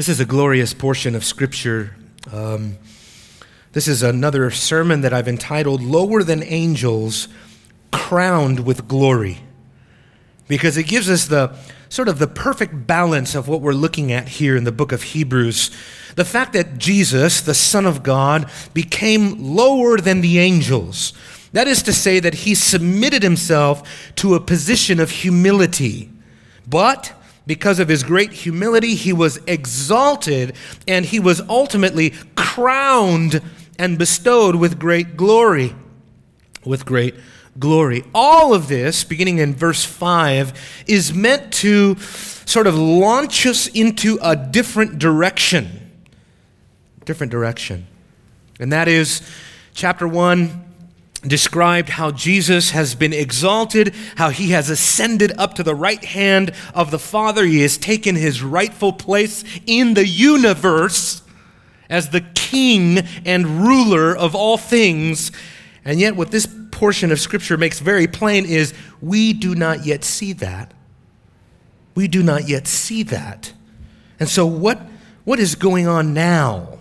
This is a glorious portion of Scripture. Um, this is another sermon that I've entitled Lower Than Angels, Crowned with Glory, because it gives us the sort of the perfect balance of what we're looking at here in the book of Hebrews. The fact that Jesus, the Son of God, became lower than the angels. That is to say, that he submitted himself to a position of humility. But because of his great humility, he was exalted and he was ultimately crowned and bestowed with great glory. With great glory. All of this, beginning in verse 5, is meant to sort of launch us into a different direction. Different direction. And that is chapter 1 described how Jesus has been exalted, how he has ascended up to the right hand of the Father. He has taken his rightful place in the universe as the king and ruler of all things. And yet, what this portion of Scripture makes very plain is we do not yet see that. We do not yet see that. And so, what, what is going on now?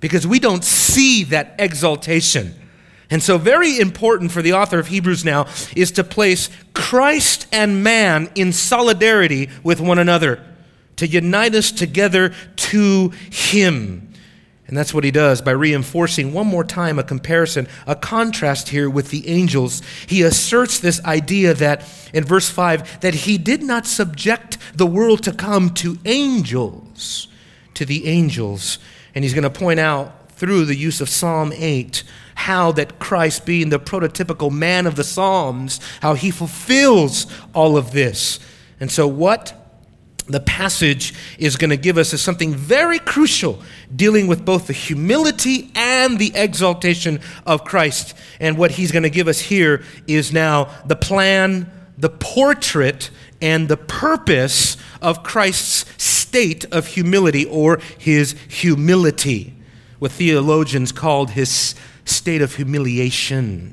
Because we don't see that exaltation. And so, very important for the author of Hebrews now is to place Christ and man in solidarity with one another, to unite us together to Him. And that's what he does by reinforcing one more time a comparison, a contrast here with the angels. He asserts this idea that, in verse 5, that he did not subject the world to come to angels, to the angels. And he's going to point out through the use of Psalm 8 how that Christ, being the prototypical man of the Psalms, how he fulfills all of this. And so, what the passage is going to give us is something very crucial dealing with both the humility and the exaltation of Christ. And what he's going to give us here is now the plan, the portrait, and the purpose of Christ's state of humility or his humility, what theologians called his state of humiliation.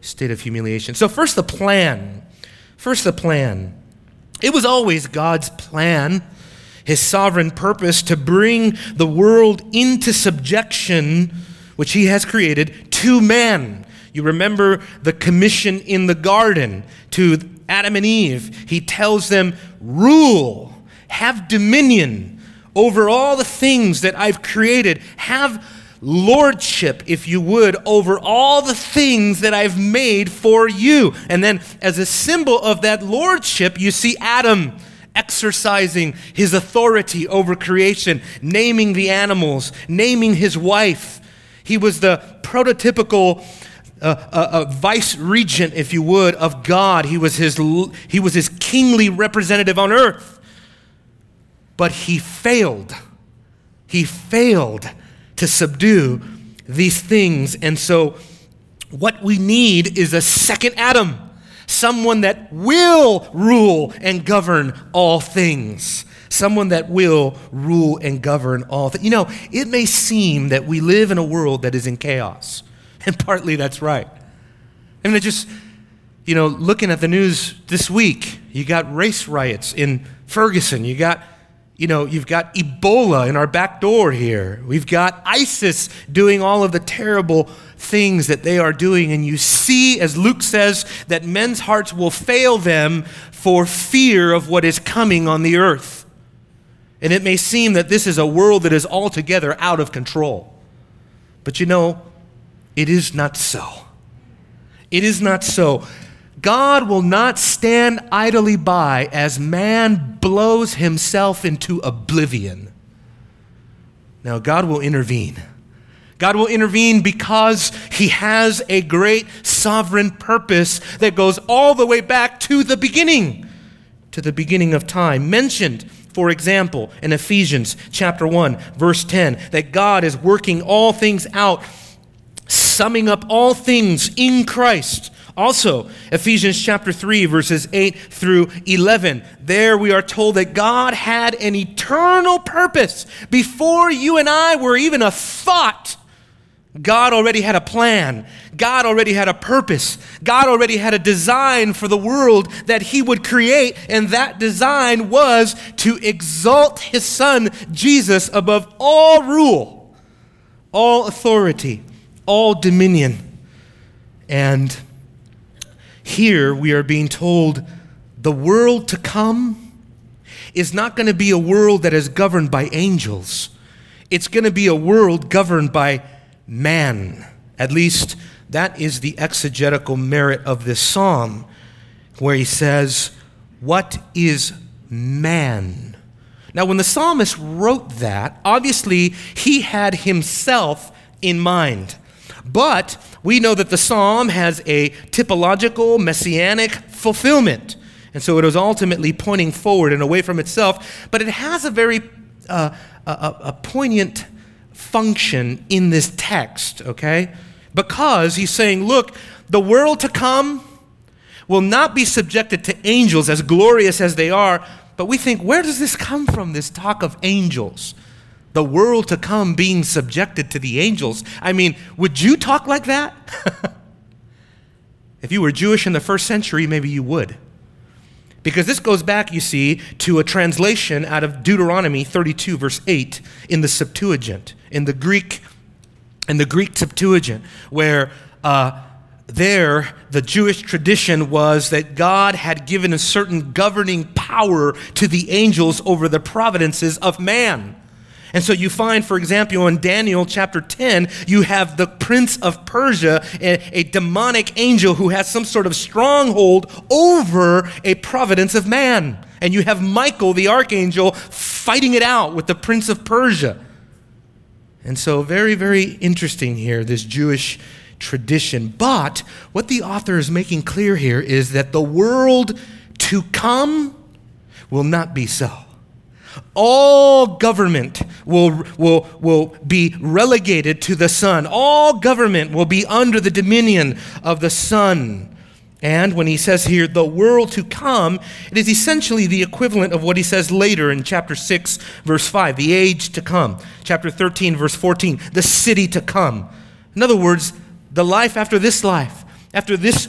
State of humiliation. So, first, the plan. First, the plan. It was always God's plan, his sovereign purpose to bring the world into subjection, which he has created, to man. You remember the commission in the garden to Adam and Eve. He tells them, rule, have dominion over all the things that I've created, have lordship, if you would, over all the things that I've made for you. And then, as a symbol of that lordship, you see Adam exercising his authority over creation, naming the animals, naming his wife. He was the prototypical uh, uh, uh, vice regent, if you would, of God. He was, his, he was his kingly representative on earth. But he failed. He failed to subdue these things. And so, what we need is a second Adam, someone that will rule and govern all things. Someone that will rule and govern all things. You know, it may seem that we live in a world that is in chaos, and partly that's right. I mean, just, you know, looking at the news this week, you got race riots in Ferguson, you got you know, you've got Ebola in our back door here. We've got ISIS doing all of the terrible things that they are doing. And you see, as Luke says, that men's hearts will fail them for fear of what is coming on the earth. And it may seem that this is a world that is altogether out of control. But you know, it is not so. It is not so. God will not stand idly by as man blows himself into oblivion. Now, God will intervene. God will intervene because he has a great sovereign purpose that goes all the way back to the beginning, to the beginning of time. Mentioned, for example, in Ephesians chapter 1, verse 10, that God is working all things out, summing up all things in Christ also, Ephesians chapter 3, verses 8 through 11. There we are told that God had an eternal purpose before you and I were even a thought. God already had a plan. God already had a purpose. God already had a design for the world that He would create, and that design was to exalt His Son, Jesus, above all rule, all authority, all dominion. And here we are being told the world to come is not going to be a world that is governed by angels, it's going to be a world governed by man. At least that is the exegetical merit of this psalm, where he says, What is man? Now, when the psalmist wrote that, obviously he had himself in mind. But we know that the psalm has a typological, messianic fulfillment. And so it was ultimately pointing forward and away from itself. But it has a very uh, a, a poignant function in this text, okay? Because he's saying, look, the world to come will not be subjected to angels as glorious as they are. But we think, where does this come from, this talk of angels? The world to come being subjected to the angels. I mean, would you talk like that? if you were Jewish in the first century, maybe you would. Because this goes back, you see, to a translation out of Deuteronomy 32, verse 8, in the Septuagint, in the Greek, in the Greek Septuagint, where uh, there the Jewish tradition was that God had given a certain governing power to the angels over the providences of man. And so you find, for example, in Daniel chapter 10, you have the prince of Persia, a, a, demonic angel who has some sort of stronghold over a providence of man. And you have Michael, the archangel, fighting it out with the prince of Persia. And so, very, very interesting here, this Jewish tradition. But what the author is making clear here is that the world to come will not be so. All government will, will, will be relegated to the Son. All government will be under the dominion of the Son. And when he says here, the world to come, it is essentially the equivalent of what he says later in chapter 6, verse 5, the age to come. Chapter 13, verse 14, the city to come. In other words, the life after this life, after this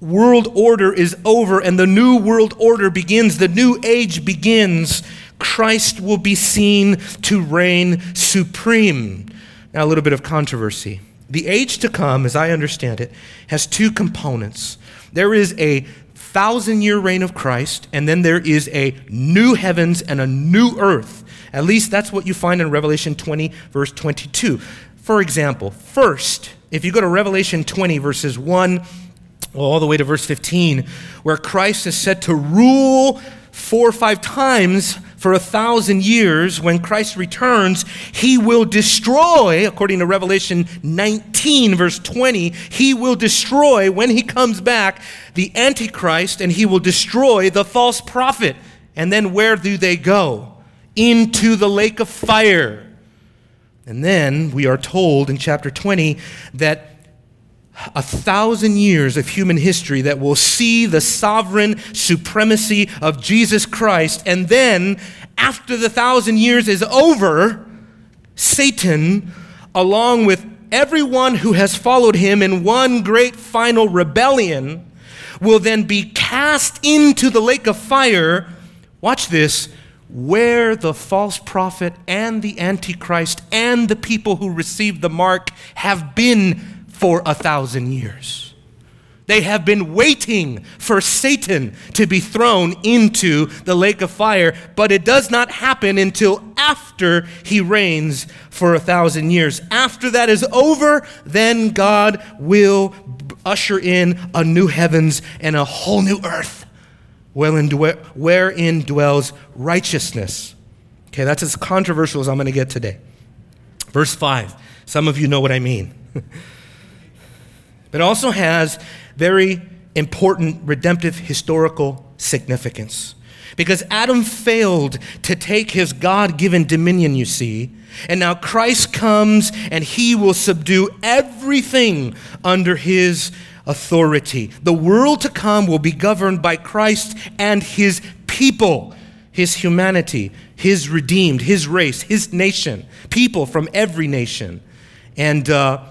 world order is over and the new world order begins, the new age begins. Christ will be seen to reign supreme. Now, a little bit of controversy. The age to come, as I understand it, has two components. There is a thousand year reign of Christ, and then there is a new heavens and a new earth. At least that's what you find in Revelation 20, verse 22. For example, first, if you go to Revelation 20, verses 1 all the way to verse 15, where Christ is said to rule four or five times for a thousand years, when Christ returns, he will destroy, according to Revelation 19, verse 20, he will destroy, when he comes back, the Antichrist, and he will destroy the false prophet. And then where do they go? Into the lake of fire. And then we are told in chapter 20 that a thousand years of human history that will see the sovereign supremacy of Jesus Christ. And then, after the thousand years is over, Satan, along with everyone who has followed him in one great final rebellion, will then be cast into the lake of fire. Watch this where the false prophet and the antichrist and the people who received the mark have been for a thousand years. They have been waiting for Satan to be thrown into the lake of fire, but it does not happen until after he reigns for a thousand years. After that is over, then God will usher in a new heavens and a whole new earth wherein dwells righteousness. Okay, that's as controversial as I'm going to get today. Verse 5. Some of you know what I mean. It also has very important redemptive historical significance. Because Adam failed to take his God given dominion, you see. And now Christ comes and he will subdue everything under his authority. The world to come will be governed by Christ and his people, his humanity, his redeemed, his race, his nation, people from every nation. And uh,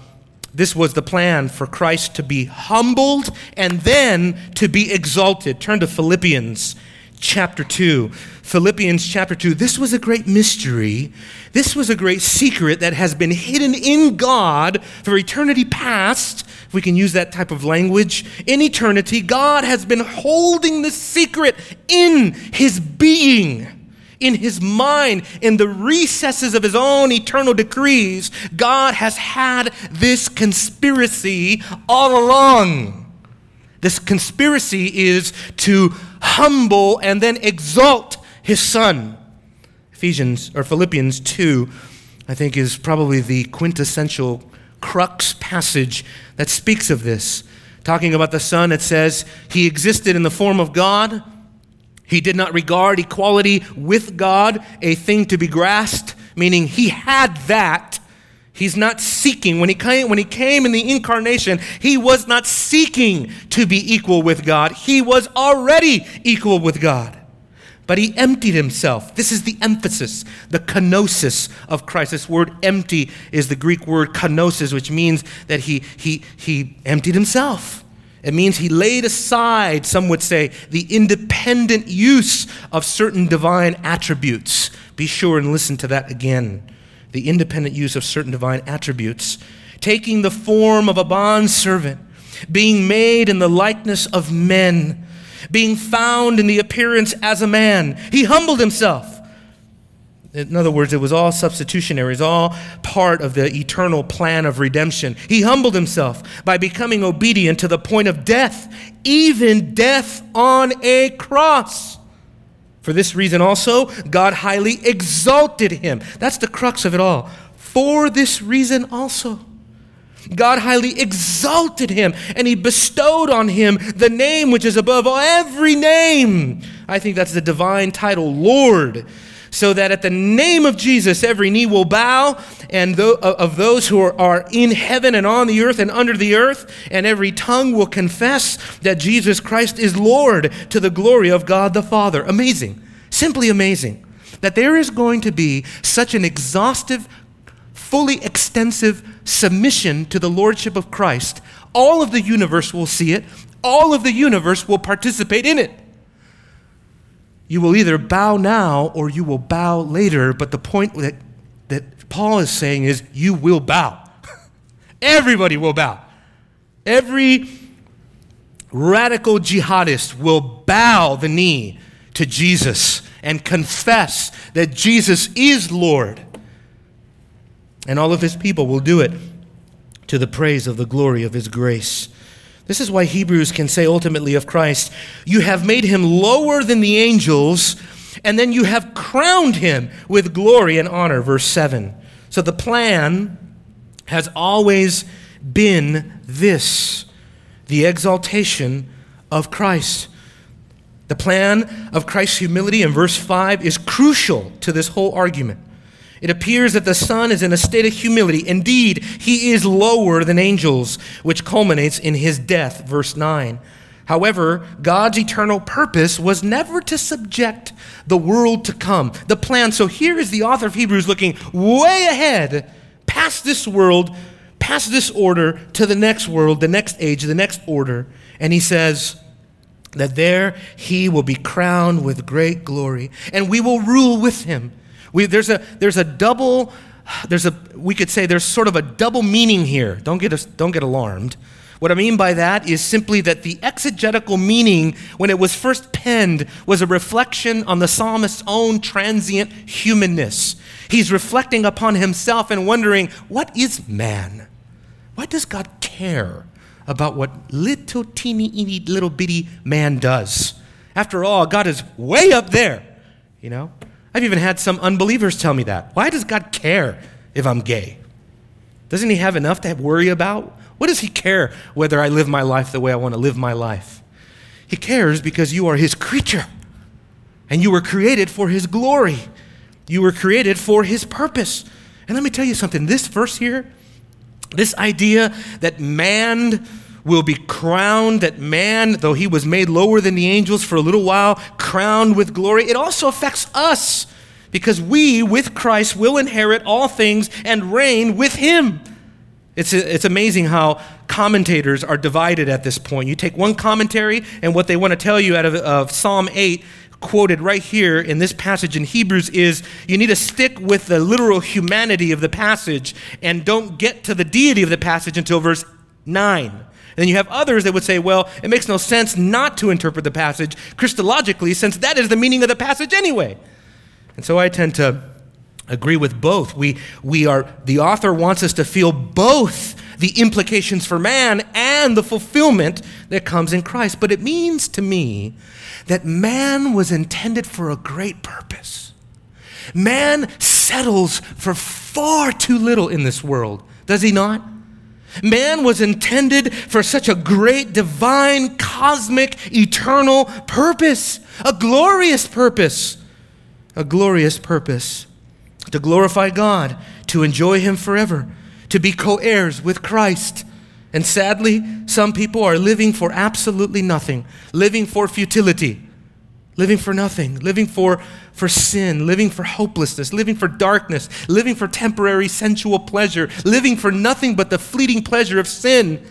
This was the plan for Christ to be humbled and then to be exalted. Turn to Philippians chapter 2. Philippians chapter 2. This was a great mystery. This was a great secret that has been hidden in God for eternity past, if we can use that type of language. In eternity, God has been holding this secret in his being. In his mind, in the recesses of his own eternal decrees, God has had this conspiracy all along. This conspiracy is to humble and then exalt his son. Ephesians or Philippians 2, I think, is probably the quintessential crux passage that speaks of this. Talking about the Son, it says, He existed in the form of God. He did not regard equality with God a thing to be grasped, meaning he had that He's not seeking. When he, came, when he came in the incarnation, he was not seeking to be equal with God. He was already equal with God. But he emptied himself. This is the emphasis, the kenosis of Christ. This word empty is the Greek word kenosis, which means that he, he, he emptied himself. It means he laid aside, some would say, the independent use of certain divine attributes. Be sure and listen to that again the independent use of certain divine attributes, taking the form of a bondservant, being made in the likeness of men, being found in the appearance as a man. He humbled himself. In other words, it was all substitutionary. It's all part of the eternal plan of redemption. He humbled himself by becoming obedient to the point of death, even death on a cross. For this reason also, God highly exalted him. That's the crux of it all. For this reason also. God highly exalted him and he bestowed on him the name which is above every name. I think that's the divine title, Lord so that at the name of Jesus every knee will bow and uh, of those who are, are in heaven and on the earth and under the earth and every tongue will confess that Jesus Christ is Lord to the glory of God the Father. Amazing. Simply amazing that there is going to be such an exhaustive, fully extensive submission to the lordship of Christ. All of the universe will see it. All of the universe will participate in it. You will either bow now or you will bow later, but the point that, that Paul is saying is you will bow. Everybody will bow. Every radical jihadist will bow the knee to Jesus and confess that Jesus is Lord. And all of his people will do it to the praise of the glory of his grace. This is why Hebrews can say ultimately of Christ, You have made him lower than the angels, and then you have crowned him with glory and honor. Verse 7. So the plan has always been this the exaltation of Christ. The plan of Christ's humility in verse 5 is crucial to this whole argument. It appears that the Son is in a state of humility. Indeed, he is lower than angels, which culminates in his death, verse 9. However, God's eternal purpose was never to subject the world to come. The plan, so here is the author of Hebrews looking way ahead, past this world, past this order, to the next world, the next age, the next order. And he says that there he will be crowned with great glory, and we will rule with him. We, there's, a, there's a double, there's a, we could say there's sort of a double meaning here. Don't get, don't get alarmed. What I mean by that is simply that the exegetical meaning, when it was first penned, was a reflection on the psalmist's own transient humanness. He's reflecting upon himself and wondering, what is man? Why does God care about what little teeny, teeny, little bitty man does? After all, God is way up there, you know? I've even had some unbelievers tell me that. Why does God care if I'm gay? Doesn't He have enough to worry about? What does He care whether I live my life the way I want to live my life? He cares because you are His creature and you were created for His glory. You were created for His purpose. And let me tell you something this verse here, this idea that man will be crowned, that man, though he was made lower than the angels for a little while, crowned with glory. It also affects us because we, with Christ, will inherit all things and reign with him. It's, it's amazing how commentators are divided at this point. You take one commentary, and what they want to tell you out of, of Psalm 8, quoted right here in this passage in Hebrews, is you need to stick with the literal humanity of the passage and don't get to the deity of the passage until verse 9. And then you have others that would say, well, it makes no sense not to interpret the passage Christologically, since that is the meaning of the passage anyway. And so I tend to agree with both. We, we are, the author wants us to feel both the implications for man and the fulfillment that comes in Christ. But it means to me that man was intended for a great purpose. Man settles for far too little in this world, does he not? Man was intended for such a great, divine, cosmic, eternal purpose, a glorious purpose, a glorious purpose to glorify God, to enjoy Him forever, to be co heirs with Christ. And sadly, some people are living for absolutely nothing, living for futility, living for nothing, living for, for sin, living for hopelessness, living for darkness, living for temporary sensual pleasure, living for nothing but the fleeting pleasure of sin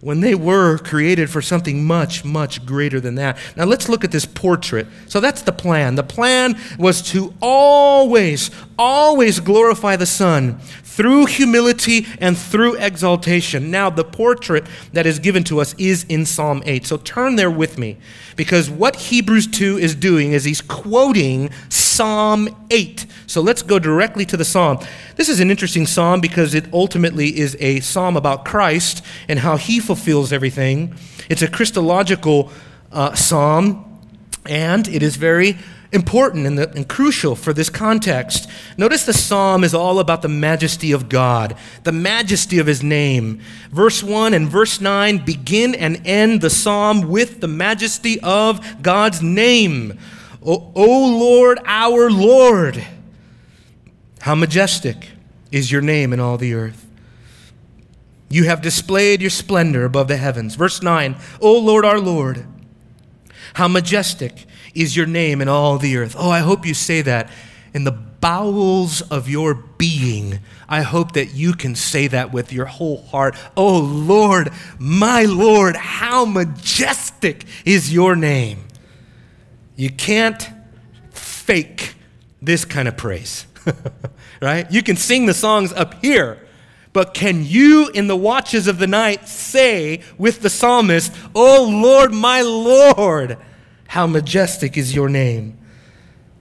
when they were created for something much, much greater than that. Now let's look at this portrait. So that's the plan. The plan was to always, always glorify the Son through humility and through exaltation. Now, the portrait that is given to us is in Psalm 8. So turn there with me because what Hebrews 2 is doing is he's quoting Psalm 8. So let's go directly to the psalm. This is an interesting psalm because it ultimately is a psalm about Christ and how he fulfills everything. It's a Christological uh, psalm, and it is very important and, the, and, crucial for this context. Notice the psalm is all about the majesty of God, the majesty of his name. Verse 1 and verse 9 begin and end the psalm with the majesty of God's name. O, o Lord, our Lord, how majestic is your name in all the earth. You have displayed your splendor above the heavens. Verse 9, O Lord, our Lord, how majestic is your name in all the earth. Oh, I hope you say that in the bowels of your being. I hope that you can say that with your whole heart. Oh, Lord, my Lord, how majestic is your name. You can't fake this kind of praise, right? You can sing the songs up here. But can you, in the watches of the night, say with the psalmist, Oh Lord, my Lord, how majestic is your name.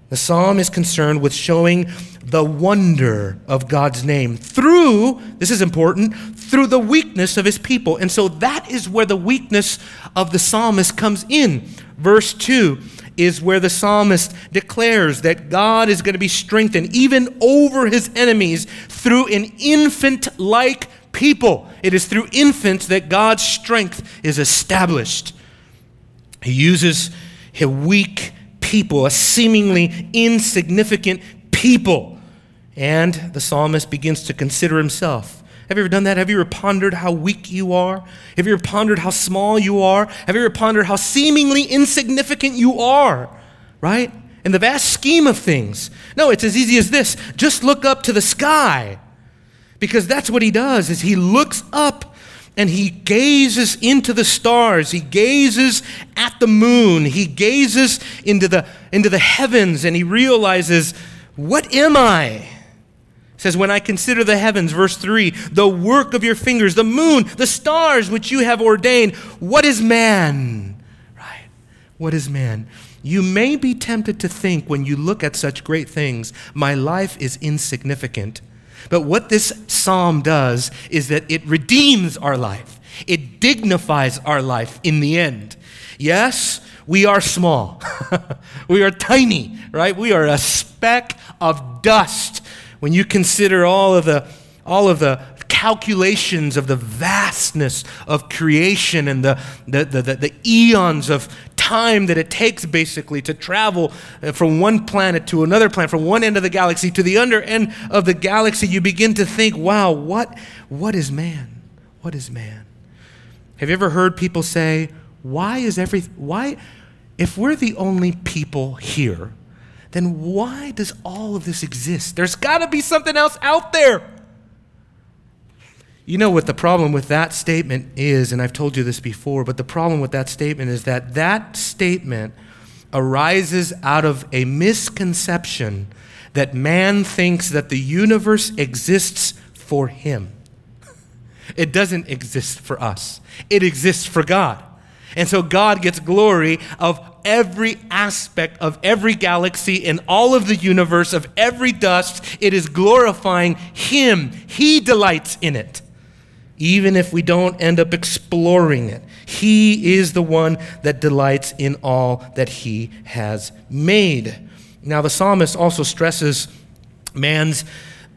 The psalm is concerned with showing the wonder of God's name through, this is important, through the weakness of his people. And so that is where the weakness of the psalmist comes in. Verse 2 is where the psalmist declares that God is going to be strengthened even over his enemies through an infant like people. It is through infants that God's strength is established. He uses a weak people, a seemingly insignificant people. And the psalmist begins to consider himself. Have you ever done that? Have you ever pondered how weak you are? Have you ever pondered how small you are? Have you ever pondered how seemingly insignificant you are? Right? In the vast scheme of things. No, it's as easy as this. Just look up to the sky. Because that's what he does is he looks up and he gazes into the stars. He gazes at the moon. He gazes into the into the heavens and he realizes what am i? Says when i consider the heavens verse 3 the work of your fingers the moon the stars which you have ordained. What is man? Right. What is man? You may be tempted to think when you look at such great things my life is insignificant but what this psalm does is that it redeems our life, it dignifies our life in the end. Yes, we are small, we are tiny, right? We are a speck of dust when you consider all of the all of the calculations of the vastness of creation and the, the, the, the, the eons of time that it takes basically to travel uh, from one planet to another planet, from one end of the galaxy to the other end of the galaxy, you begin to think, wow, what, what is man? What is man? Have you ever heard people say, why is every, why, if we're the only people here, then why does all of this exist? There's got to be something else out there. You know what the problem with that statement is, and I've told you this before, but the problem with that statement is that that statement arises out of a misconception that man thinks that the universe exists for him. It doesn't exist for us, it exists for God. And so God gets glory of every aspect of every galaxy in all of the universe, of every dust. It is glorifying Him. He delights in it, even if we don't end up exploring it. He is the one that delights in all that He has made. Now, the psalmist also stresses man's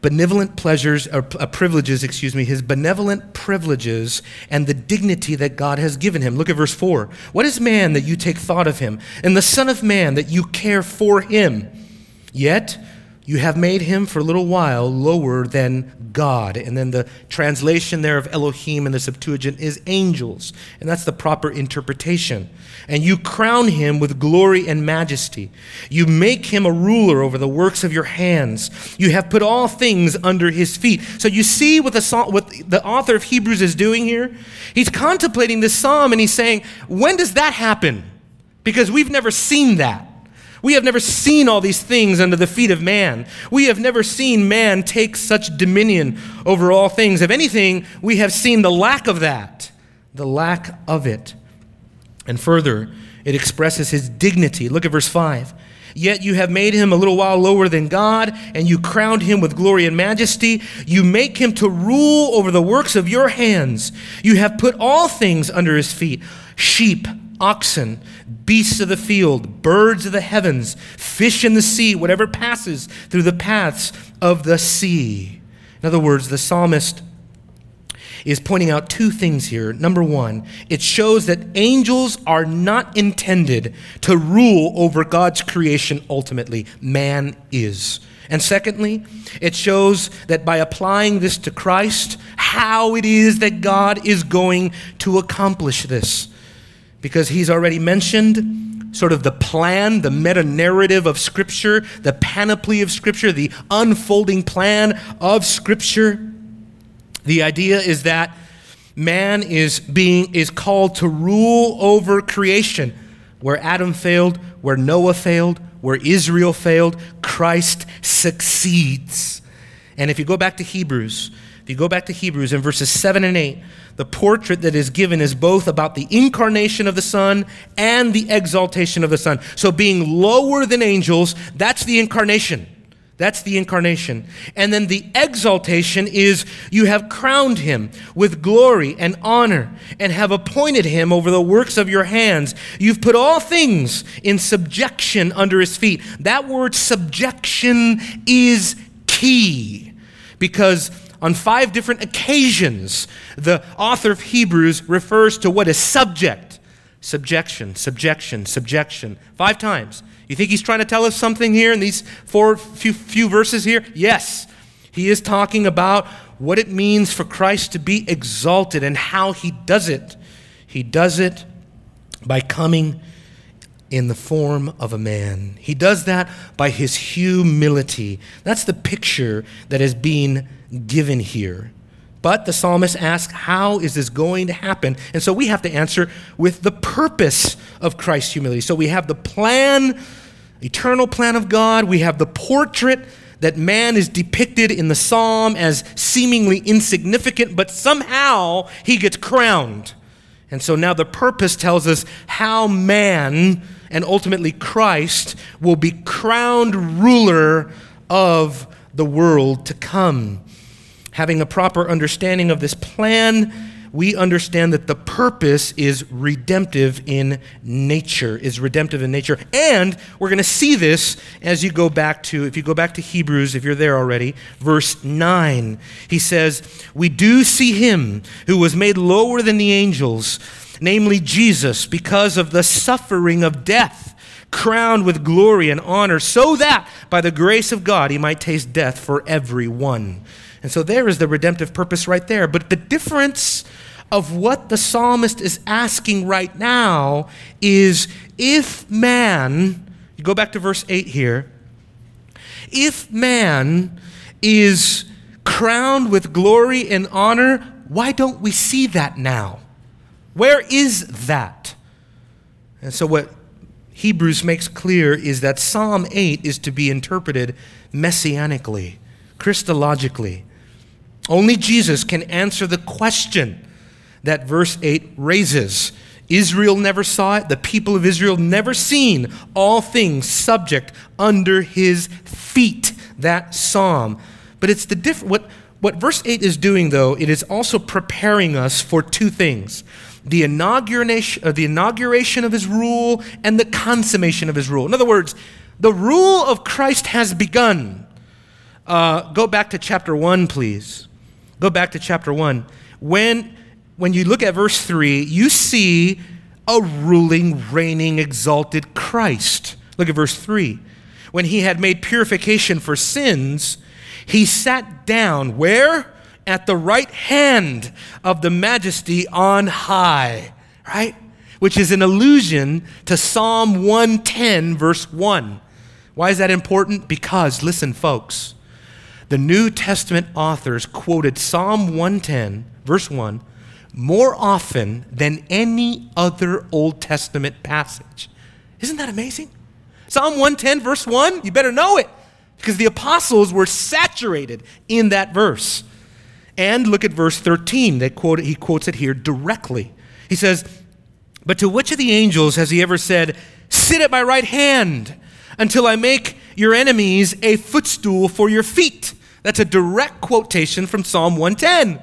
benevolent pleasures or uh, privileges, excuse me, his benevolent privileges and the dignity that God has given him. Look at verse 4. What is man that you take thought of him, and the Son of Man that you care for him? Yet you have made him for a little while lower than God. And then the translation there of Elohim in the Septuagint is angels. And that's the proper interpretation. And you crown him with glory and majesty. You make him a ruler over the works of your hands. You have put all things under his feet. So you see what the, what the author of Hebrews is doing here? He's contemplating this psalm and he's saying, when does that happen? Because we've never seen that. We have never seen all these things under the feet of man. We have never seen man take such dominion over all things. If anything, we have seen the lack of that, the lack of it. And further, it expresses his dignity. Look at verse 5. Yet you have made him a little while lower than God, and you crowned him with glory and majesty. You make him to rule over the works of your hands. You have put all things under his feet sheep oxen, beasts of the field, birds of the heavens, fish in the sea, whatever passes through the paths of the sea. In other words, the psalmist is pointing out two things here. Number one, it shows that angels are not intended to rule over God's creation ultimately, man is. And secondly, it shows that by applying this to Christ, how it is that God is going to accomplish this because he's already mentioned sort of the plan, the meta narrative of Scripture, the panoply of Scripture, the unfolding plan of Scripture. The idea is that man is being is called to rule over creation. Where Adam failed, where Noah failed, where Israel failed, Christ succeeds. And if you go back to Hebrews, if you go back to Hebrews in verses 7 and 8, the portrait that is given is both about the incarnation of the Son and the exaltation of the Son. So, being lower than angels, that's the incarnation. That's the incarnation. And then the exaltation is you have crowned him with glory and honor and have appointed him over the works of your hands. You've put all things in subjection under his feet. That word subjection is key because on five different occasions, the author of Hebrews refers to what is subject. Subjection, subjection, subjection. Five times. You think he's trying to tell us something here in these four few, few verses here? Yes. He is talking about what it means for Christ to be exalted and how he does it. He does it by coming in the form of a man. He does that by his humility. That's the picture that is being given here. But the psalmist asks, How is this going to happen? And so we have to answer with the purpose of Christ's humility. So we have the plan, eternal plan of God. We have the portrait that man is depicted in the psalm as seemingly insignificant, but somehow he gets crowned. And so now the purpose tells us how man and ultimately Christ will be crowned ruler of the world to come having a proper understanding of this plan, we understand that the purpose is redemptive in nature, is redemptive in nature. And we're going to see this as you go back to, if you go back to Hebrews, if you're there already, verse 9. He says, We do see him who was made lower than the angels, namely Jesus, because of the suffering of death crowned with glory and honor, so that by the grace of God he might taste death for every one. And so there is the redemptive purpose right there. But the difference of what the psalmist is asking right now is if man, you go back to verse 8 here, if man is crowned with glory and honor, why don't we see that now? Where is that? And so, what Hebrews makes clear is that Psalm 8 is to be interpreted messianically, Christologically. Only Jesus can answer the question that verse 8 raises. Israel never saw it, the people of Israel never seen all things subject under his feet. That psalm. But it's the different what what verse 8 is doing though, it is also preparing us for two things the inauguration, uh, the inauguration of his rule and the consummation of his rule. In other words, the rule of Christ has begun. Uh, go back to chapter 1, please. Go back to chapter 1. When, when you look at verse 3, you see a ruling, reigning, exalted Christ. Look at verse 3. When he had made purification for sins, he sat down where? at the right hand of the majesty on high, right? Which is an allusion to Psalm 110, verse 1. Why is that important? Because, listen, folks, the New Testament authors quoted Psalm 110, verse 1, more often than any other Old Testament passage. Isn't that amazing? Psalm 110, verse 1, you better know it because the apostles were saturated in that verse. And look at verse 13. They quote, he quotes it here directly. He says, But to which of the angels has he ever said, Sit at my right hand until I make your enemies a footstool for your feet? That's a direct quotation from Psalm 110.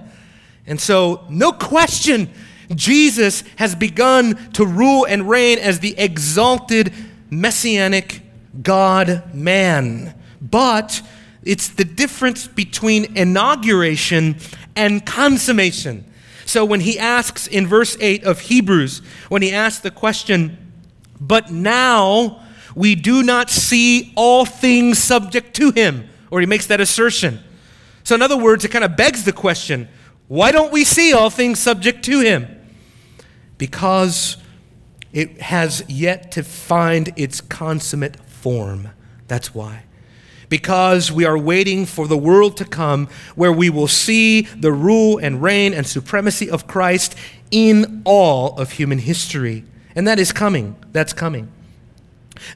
And so, no question, Jesus has begun to rule and reign as the exalted messianic God man. But it's the difference between inauguration and consummation. So when he asks in verse 8 of Hebrews, when he asks the question, but now we do not see all things subject to him, or he makes that assertion. So, in other words, it kind of begs the question why don't we see all things subject to him? Because it has yet to find its consummate form. That's why because we are waiting for the world to come where we will see the rule and reign and supremacy of Christ in all of human history. And that is coming. That's coming.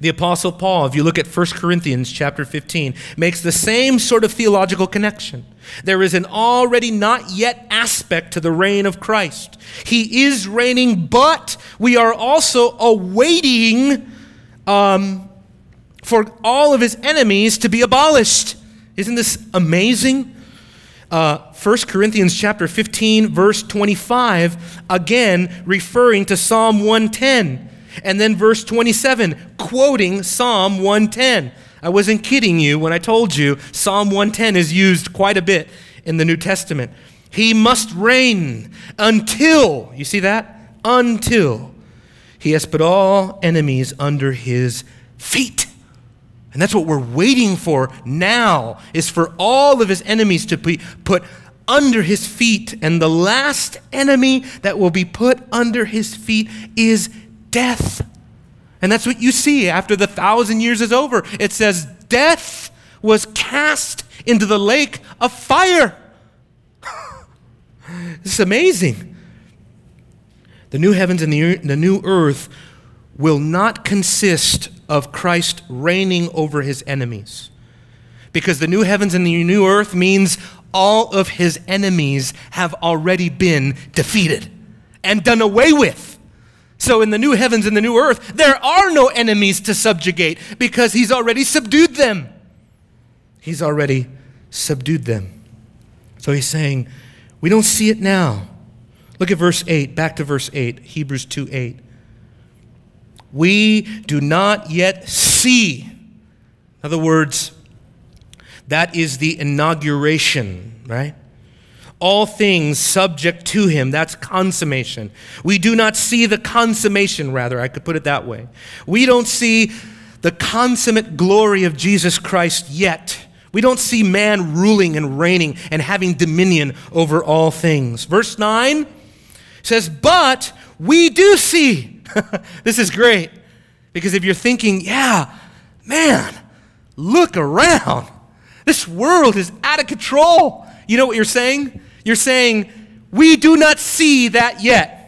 The apostle Paul, if you look at 1 Corinthians chapter 15, makes the same sort of theological connection. There is an already not yet aspect to the reign of Christ. He is reigning, but we are also awaiting um, for all of his enemies to be abolished. Isn't this amazing? Uh, 1 Corinthians chapter 15, verse 25, again referring to Psalm 110. And then verse 27, quoting Psalm 110. I wasn't kidding you when I told you Psalm 110 is used quite a bit in the New Testament. He must reign until, you see that? Until he has put all enemies under his feet. And that's what we're waiting for now is for all of his enemies to be put under his feet. And the last enemy that will be put under his feet is death. And that's what you see after the thousand years is over. It says, Death was cast into the lake of fire. this is amazing. The new heavens and the, the new earth will not consist of Christ reigning over his enemies. Because the new heavens and the new earth means all of his enemies have already been defeated and done away with. So, in the new heavens and the new earth, there are no enemies to subjugate because he's already subdued them. He's already subdued them. So, he's saying, we don't see it now. Look at verse 8, back to verse 8, Hebrews 2 8. We do not yet see. In other words, that is the inauguration, right? All things subject to him. That's consummation. We do not see the consummation, rather, I could put it that way. We don't see the consummate glory of Jesus Christ yet. We don't see man ruling and reigning and having dominion over all things. Verse 9 says, But we do see this is great. Because if you're thinking, yeah, man, look around. This world is out of control. You know what you're saying? You're saying, We do not see that yet.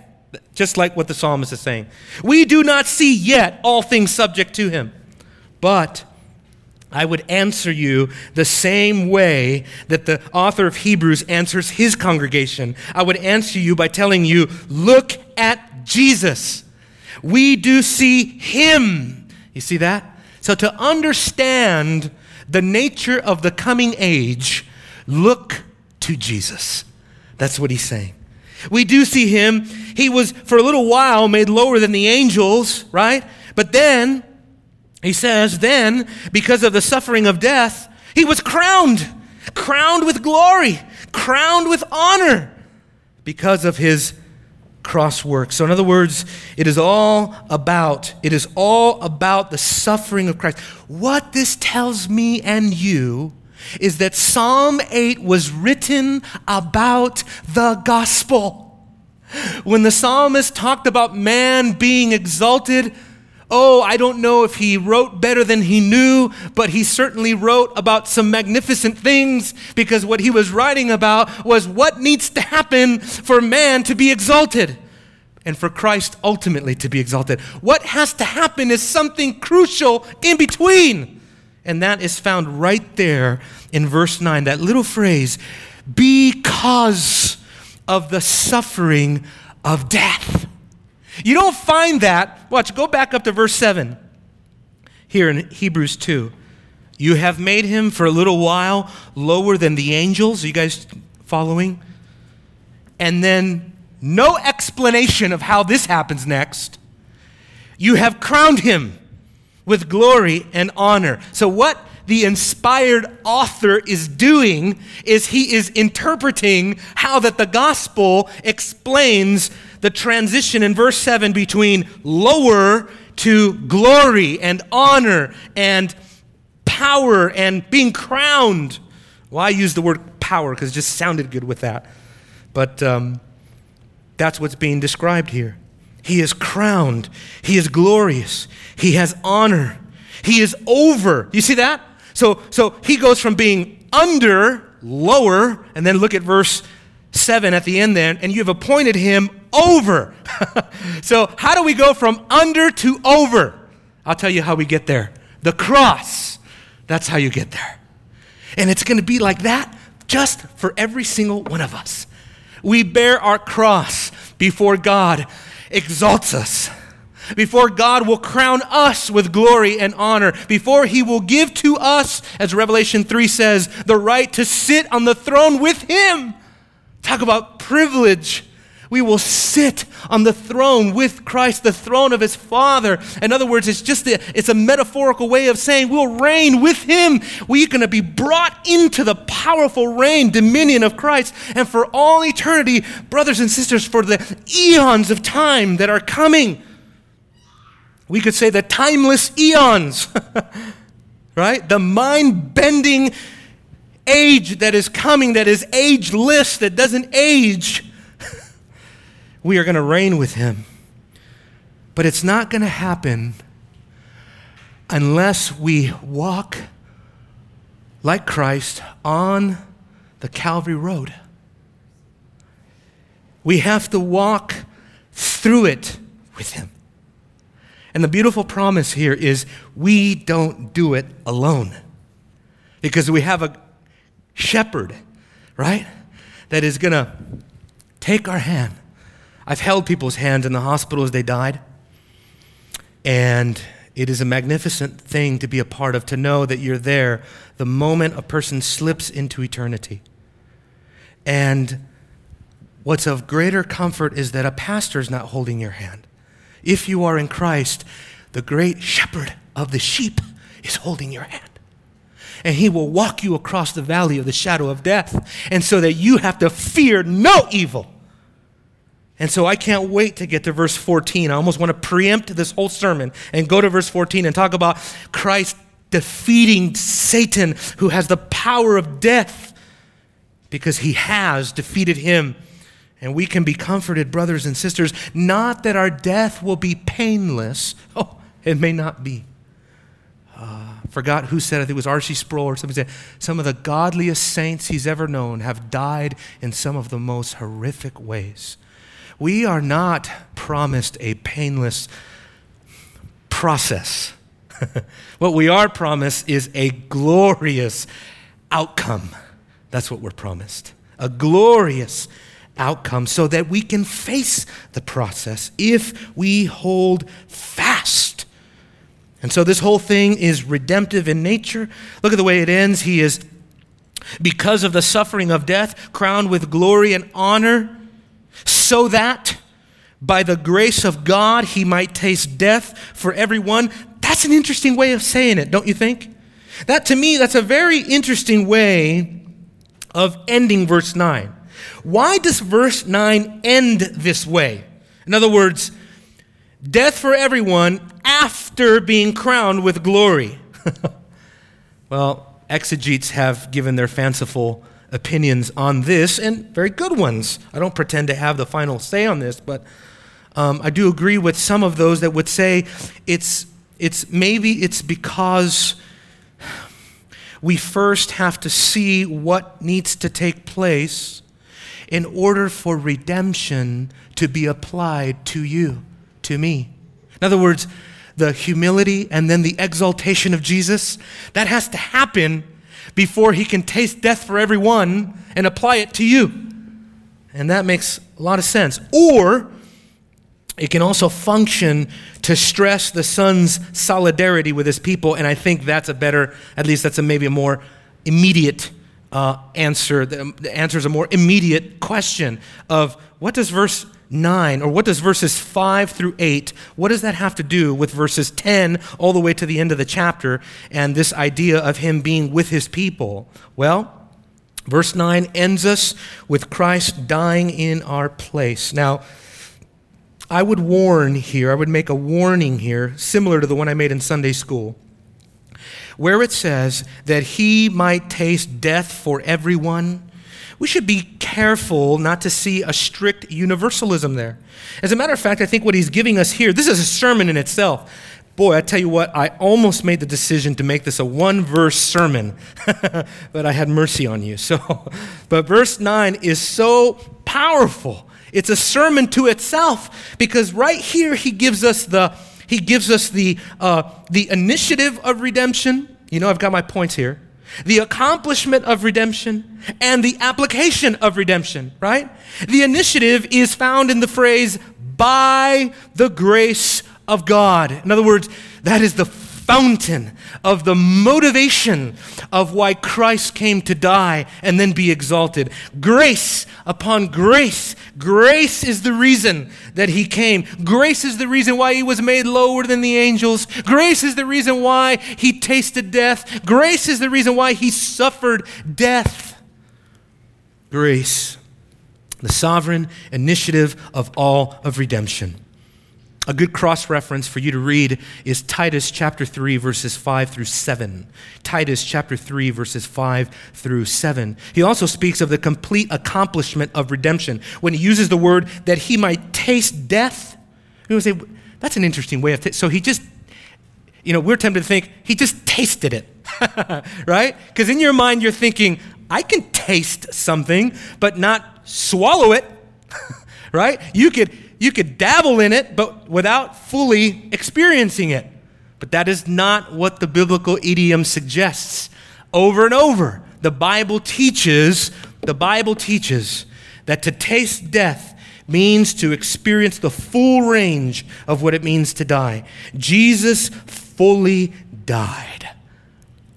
Just like what the psalmist is saying. We do not see yet all things subject to him. But I would answer you the same way that the author of Hebrews answers his congregation. I would answer you by telling you, look at Jesus. We do see him. You see that? So, to understand the nature of the coming age, look to Jesus. That's what he's saying. We do see him. He was, for a little while, made lower than the angels, right? But then, he says, then, because of the suffering of death, he was crowned, crowned with glory, crowned with honor because of his cross work. So in other words, it is all about it is all about the suffering of Christ. What this tells me and you is that Psalm 8 was written about the gospel. When the psalmist talked about man being exalted, oh, I don't know if he wrote better than he knew, but he certainly wrote about some magnificent things because what he was writing about was what needs to happen for man to be exalted and for Christ ultimately to be exalted. What has to happen is something crucial in between. And that is found right there in verse 9, that little phrase, because of the suffering of death. You don't find that. Watch, go back up to verse 7 here in Hebrews 2. You have made him for a little while lower than the angels. Are you guys following? And then no explanation of how this happens next. You have crowned him with glory and honor. So, what the inspired author is doing is he is interpreting how that the gospel explains the transition in verse 7 between lower to glory and honor and power and being crowned. Well, I use the word power because it just sounded good with that. But um, that's what's being described here. He is crowned. He is glorious. He has honor. He is over. You see that? So, so he goes from being under, lower, and then look at verse 7 at the end there, and you have appointed him over. so, how do we go from under to over? I'll tell you how we get there. The cross. That's how you get there. And it's going to be like that just for every single one of us we bear our cross before God exalts us. Before God will crown us with glory and honor, before He will give to us, as Revelation 3 says, the right to sit on the throne with Him. Talk about privilege we will sit on the throne with Christ, the throne of his Father. In other words, it's just a, it's a metaphorical way of saying we'll reign with him. We're going to be brought into the powerful reign, dominion of Christ. And for all eternity, brothers and sisters, for the eons of time that are coming, we could say the timeless eons, right? The mind bending age that is coming, that is ageless, that doesn't age we are going to reign with him. But it's not going to happen unless we walk like Christ on the Calvary Road. We have to walk through it with him. And the beautiful promise here is we don't do it alone because we have a shepherd, right? That is going to take our hand I've held people's hands in the hospital as they died. And it is a magnificent thing to be a part of, to know that you're there the moment a person slips into eternity. And what's of greater comfort is that a pastor is not holding your hand. If you are in Christ, the great shepherd of the sheep is holding your hand. And he will walk you across the valley of the shadow of death. And so that you have to fear no evil and so I can't wait to get to verse 14. I almost want to preempt this whole sermon and go to verse 14 and talk about Christ defeating Satan, who has the power of death, because he has defeated him. And we can be comforted, brothers and sisters, not that our death will be painless. Oh, it may not be. Uh, forgot who said it, it was R.C. Sproul or somebody said, some of the godliest saints he's ever known have died in some of the most horrific ways. We are not promised a painless process. what we are promised is a glorious outcome. That's what we're promised. A glorious outcome so that we can face the process if we hold fast. And so this whole thing is redemptive in nature. Look at the way it ends. He is, because of the suffering of death, crowned with glory and honor, so that by the grace of God he might taste death for everyone. That's an interesting way of saying it, don't you think? That to me, that's a very interesting way of ending verse 9. Why does verse 9 end this way? In other words, death for everyone after being crowned with glory. well, exegetes have given their fanciful opinions on this, and very good ones. I don't pretend to have the final say on this, but um, I do agree with some of those that would say it's, it's maybe it's because we first have to see what needs to take place in order for redemption to be applied to you, to me. In other words, the humility and then the exaltation of Jesus, that has to happen before he can taste death for everyone and apply it to you. And that makes a lot of sense. Or it can also function to stress the son's solidarity with his people, and I think that's a better, at least that's a maybe a more immediate uh, answer. The, the answer is a more immediate question of what does verse 9 or what does verses 5 through 8 what does that have to do with verses 10 all the way to the end of the chapter and this idea of him being with his people well verse 9 ends us with christ dying in our place now I would warn here, I would make a warning here, similar to the one I made in Sunday school, where it says that he might taste death for everyone. We should be careful not to see a strict universalism there. As a matter of fact, I think what he's giving us here, this is a sermon in itself. Boy, I tell you what, I almost made the decision to make this a one verse sermon, but I had mercy on you. So, but verse 9 is so powerful it's a sermon to itself because right here he gives us the he gives us the uh, the initiative of redemption. You know, I've got my points here. The accomplishment of redemption and the application of redemption, right? The initiative is found in the phrase by the grace of God. In other words, that is the fountain of the motivation of why Christ came to die and then be exalted. Grace upon grace. Grace is the reason that he came. Grace is the reason why he was made lower than the angels. Grace is the reason why he tasted death. Grace is the reason why he suffered death. Grace, the sovereign initiative of all of redemption. A good cross reference for you to read is Titus chapter 3, verses 5 through 7. Titus chapter 3, verses 5 through 7. He also speaks of the complete accomplishment of redemption when he uses the word that he might taste death. You would say, that's an interesting way of, t-. so he just, you know, we're tempted to think he just tasted it, right? Because in your mind, you're thinking, I can taste something, but not swallow it, right? You could you could dabble in it, but without fully experiencing it. But that is not what the biblical idiom suggests. Over and over, the Bible teaches, the Bible teaches that to taste death means to experience the full range of what it means to die. Jesus fully died.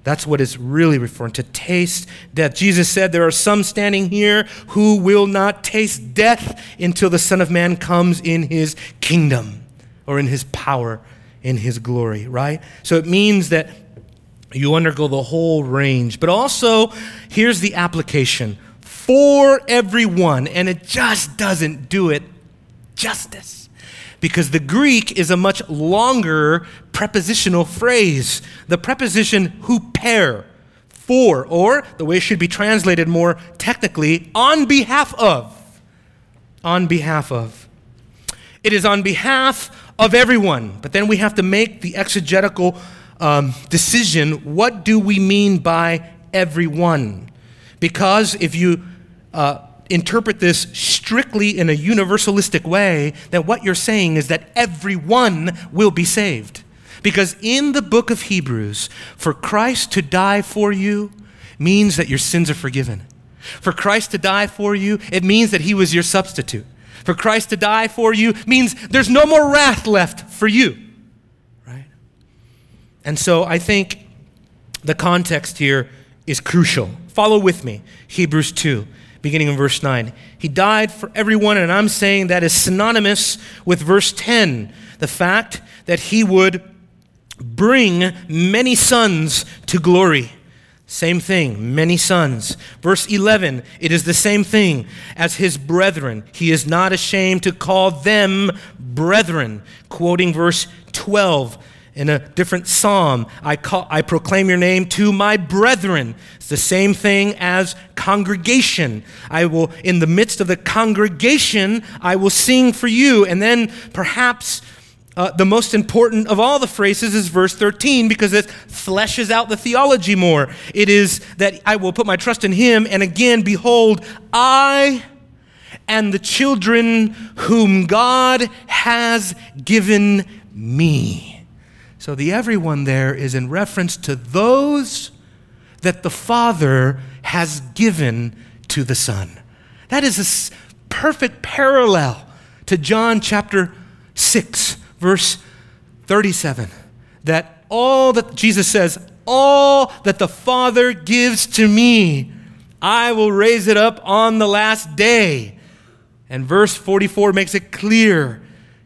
That's what is really referring to taste death. Jesus said, There are some standing here who will not taste death until the Son of Man comes in his kingdom or in his power, in his glory, right? So it means that you undergo the whole range. But also, here's the application for everyone, and it just doesn't do it justice because the Greek is a much longer prepositional phrase. The preposition huper, for, or the way it should be translated more technically, on behalf of. On behalf of. It is on behalf of everyone, but then we have to make the exegetical um, decision what do we mean by everyone? Because if you uh, interpret this strictly in a universalistic way, then what you're saying is that everyone will be saved. Because in the book of Hebrews, for Christ to die for you means that your sins are forgiven. For Christ to die for you, it means that he was your substitute. For Christ to die for you means there's no more wrath left for you. Right? And so I think the context here is crucial. Follow with me. Hebrews 2, beginning in verse 9. He died for everyone, and I'm saying that is synonymous with verse 10, the fact that he would bring many sons to glory. Same thing, many sons. Verse 11, it is the same thing as his brethren. He is not ashamed to call them brethren. Quoting verse 12 in a different psalm, I, call, I proclaim your name to my brethren. It's the same thing as congregation. I will, in the midst of the congregation, I will sing for you. And then perhaps uh, the most important of all the phrases is verse 13 because it fleshes out the theology more. It is that I will put my trust in him, and again, behold, I and the children whom God has given me. So the everyone there is in reference to those that the Father has given to the Son. That is a perfect parallel to John chapter 6 verse 37 that all that Jesus says, all that the Father gives to me, I will raise it up on the last day. And verse 44 makes it clear,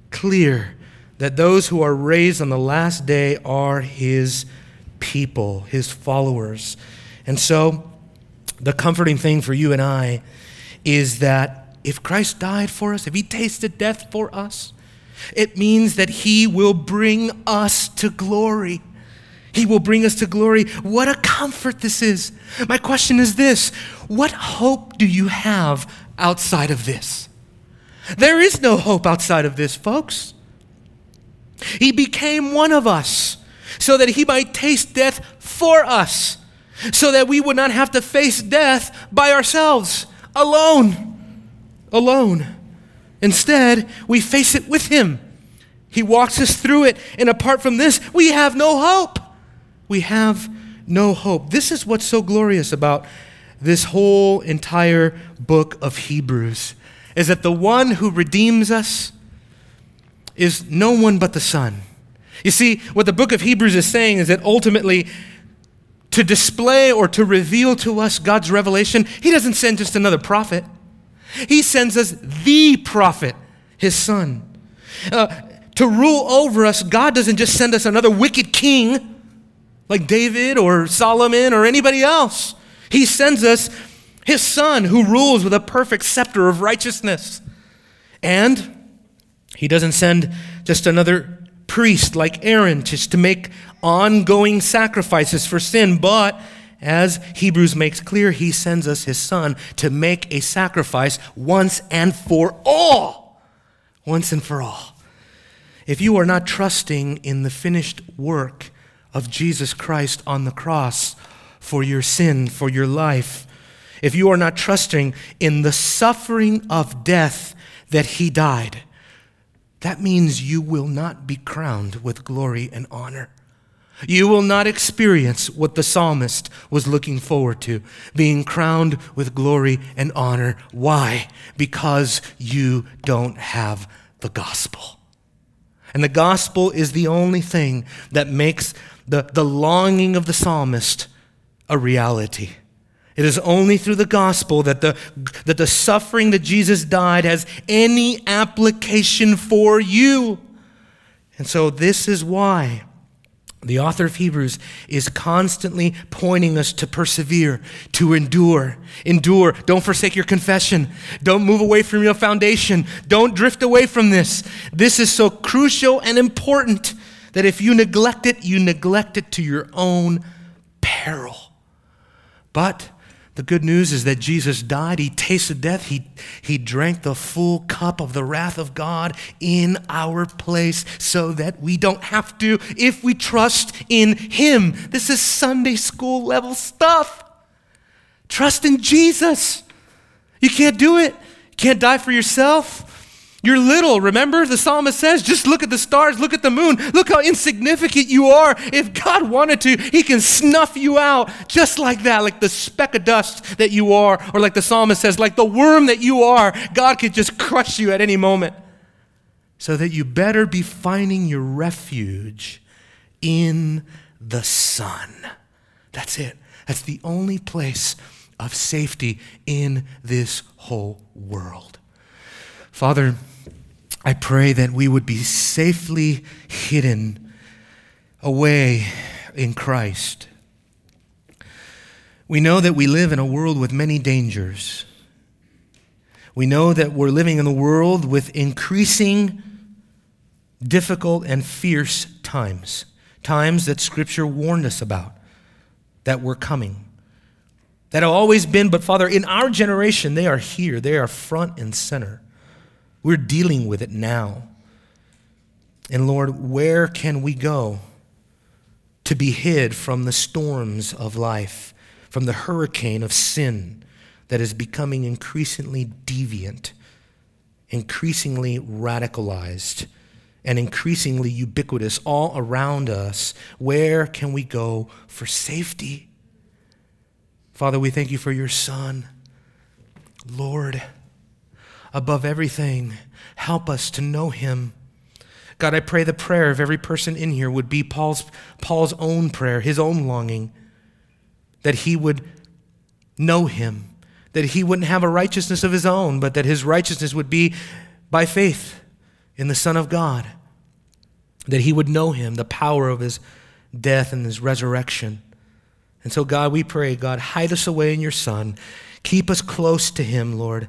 clear that those who are raised on the last day are his people, his followers. And so, the comforting thing for you and I is that if Christ died for us, if he tasted death for us, it means that He will bring us to glory. He will bring us to glory. What a comfort this is. My question is this What hope do you have outside of this? There is no hope outside of this, folks. He became one of us so that He might taste death for us, so that we would not have to face death by ourselves, alone. Alone. Instead, we face it with Him. He walks us through it. And apart from this, we have no hope. We have no hope. This is what's so glorious about this whole entire book of Hebrews is that the one who redeems us is no one but the Son. You see, what the book of Hebrews is saying is that ultimately, to display or to reveal to us God's revelation, He doesn't send just another prophet. He sends us the prophet, his son. Uh, to rule over us, God doesn't just send us another wicked king like David or Solomon or anybody else. He sends us his son who rules with a perfect scepter of righteousness. And he doesn't send just another priest like Aaron just to make ongoing sacrifices for sin, but as Hebrews makes clear, he sends us his son to make a sacrifice once and for all. Once and for all. If you are not trusting in the finished work of Jesus Christ on the cross for your sin, for your life, if you are not trusting in the suffering of death that he died, that means you will not be crowned with glory and honor. You will not experience what the psalmist was looking forward to being crowned with glory and honor. Why? Because you don't have the gospel. And the gospel is the only thing that makes the, the longing of the psalmist a reality. It is only through the gospel that the, that the suffering that Jesus died has any application for you. And so, this is why the author of Hebrews is constantly pointing us to persevere, to endure. Endure. Don't forsake your confession. Don't move away from your foundation. Don't drift away from this. This is so crucial and important that if you neglect it, you neglect it to your own peril. But The good news is that Jesus died. He tasted death. He, he drank the full cup of the wrath of God in our place so that we don't have to if we trust in Him. This is Sunday school level stuff. Trust in Jesus. You can't do it. You can't die for yourself. You're little, remember? The psalmist says, just look at the stars, look at the moon, look how insignificant you are. If God wanted to, He can snuff you out just like that, like the speck of dust that you are, or like the psalmist says, like the worm that you are. God could just crush you at any moment. So that you better be finding your refuge in the Son. That's it. That's the only place of safety in this whole world. Father, I pray that we would be safely hidden away in Christ. We know that we live in a world with many dangers. We know that we're living in a world with increasing difficult and fierce times, times that Scripture warned us about that were coming, that have always been, but Father, in our generation, they are here, they are front and center. We're dealing with it now. And Lord, where can we go to be hid from the storms of life, from the hurricane of sin that is becoming increasingly deviant, increasingly radicalized, and increasingly ubiquitous all around us? Where can we go for safety? Father, we thank you for your Son. Lord, above everything. Help us to know him. God, I pray the prayer of every person in here would be Paul's, Paul's own prayer, his own longing, that he would know him, that he wouldn't have a righteousness of his own, but that his righteousness would be by faith in the Son of God, that he would know him, the power of his death and his resurrection. And so, God, we pray, God, hide us away in your Son. Keep us close to him, Lord.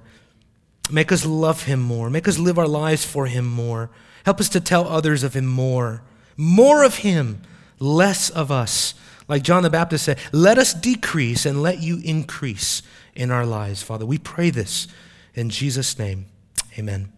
Make us love him more. Make us live our lives for him more. Help us to tell others of him more. More of him, less of us. Like John the Baptist said, let us decrease and let you increase in our lives, Father. We pray this in Jesus' name. Amen.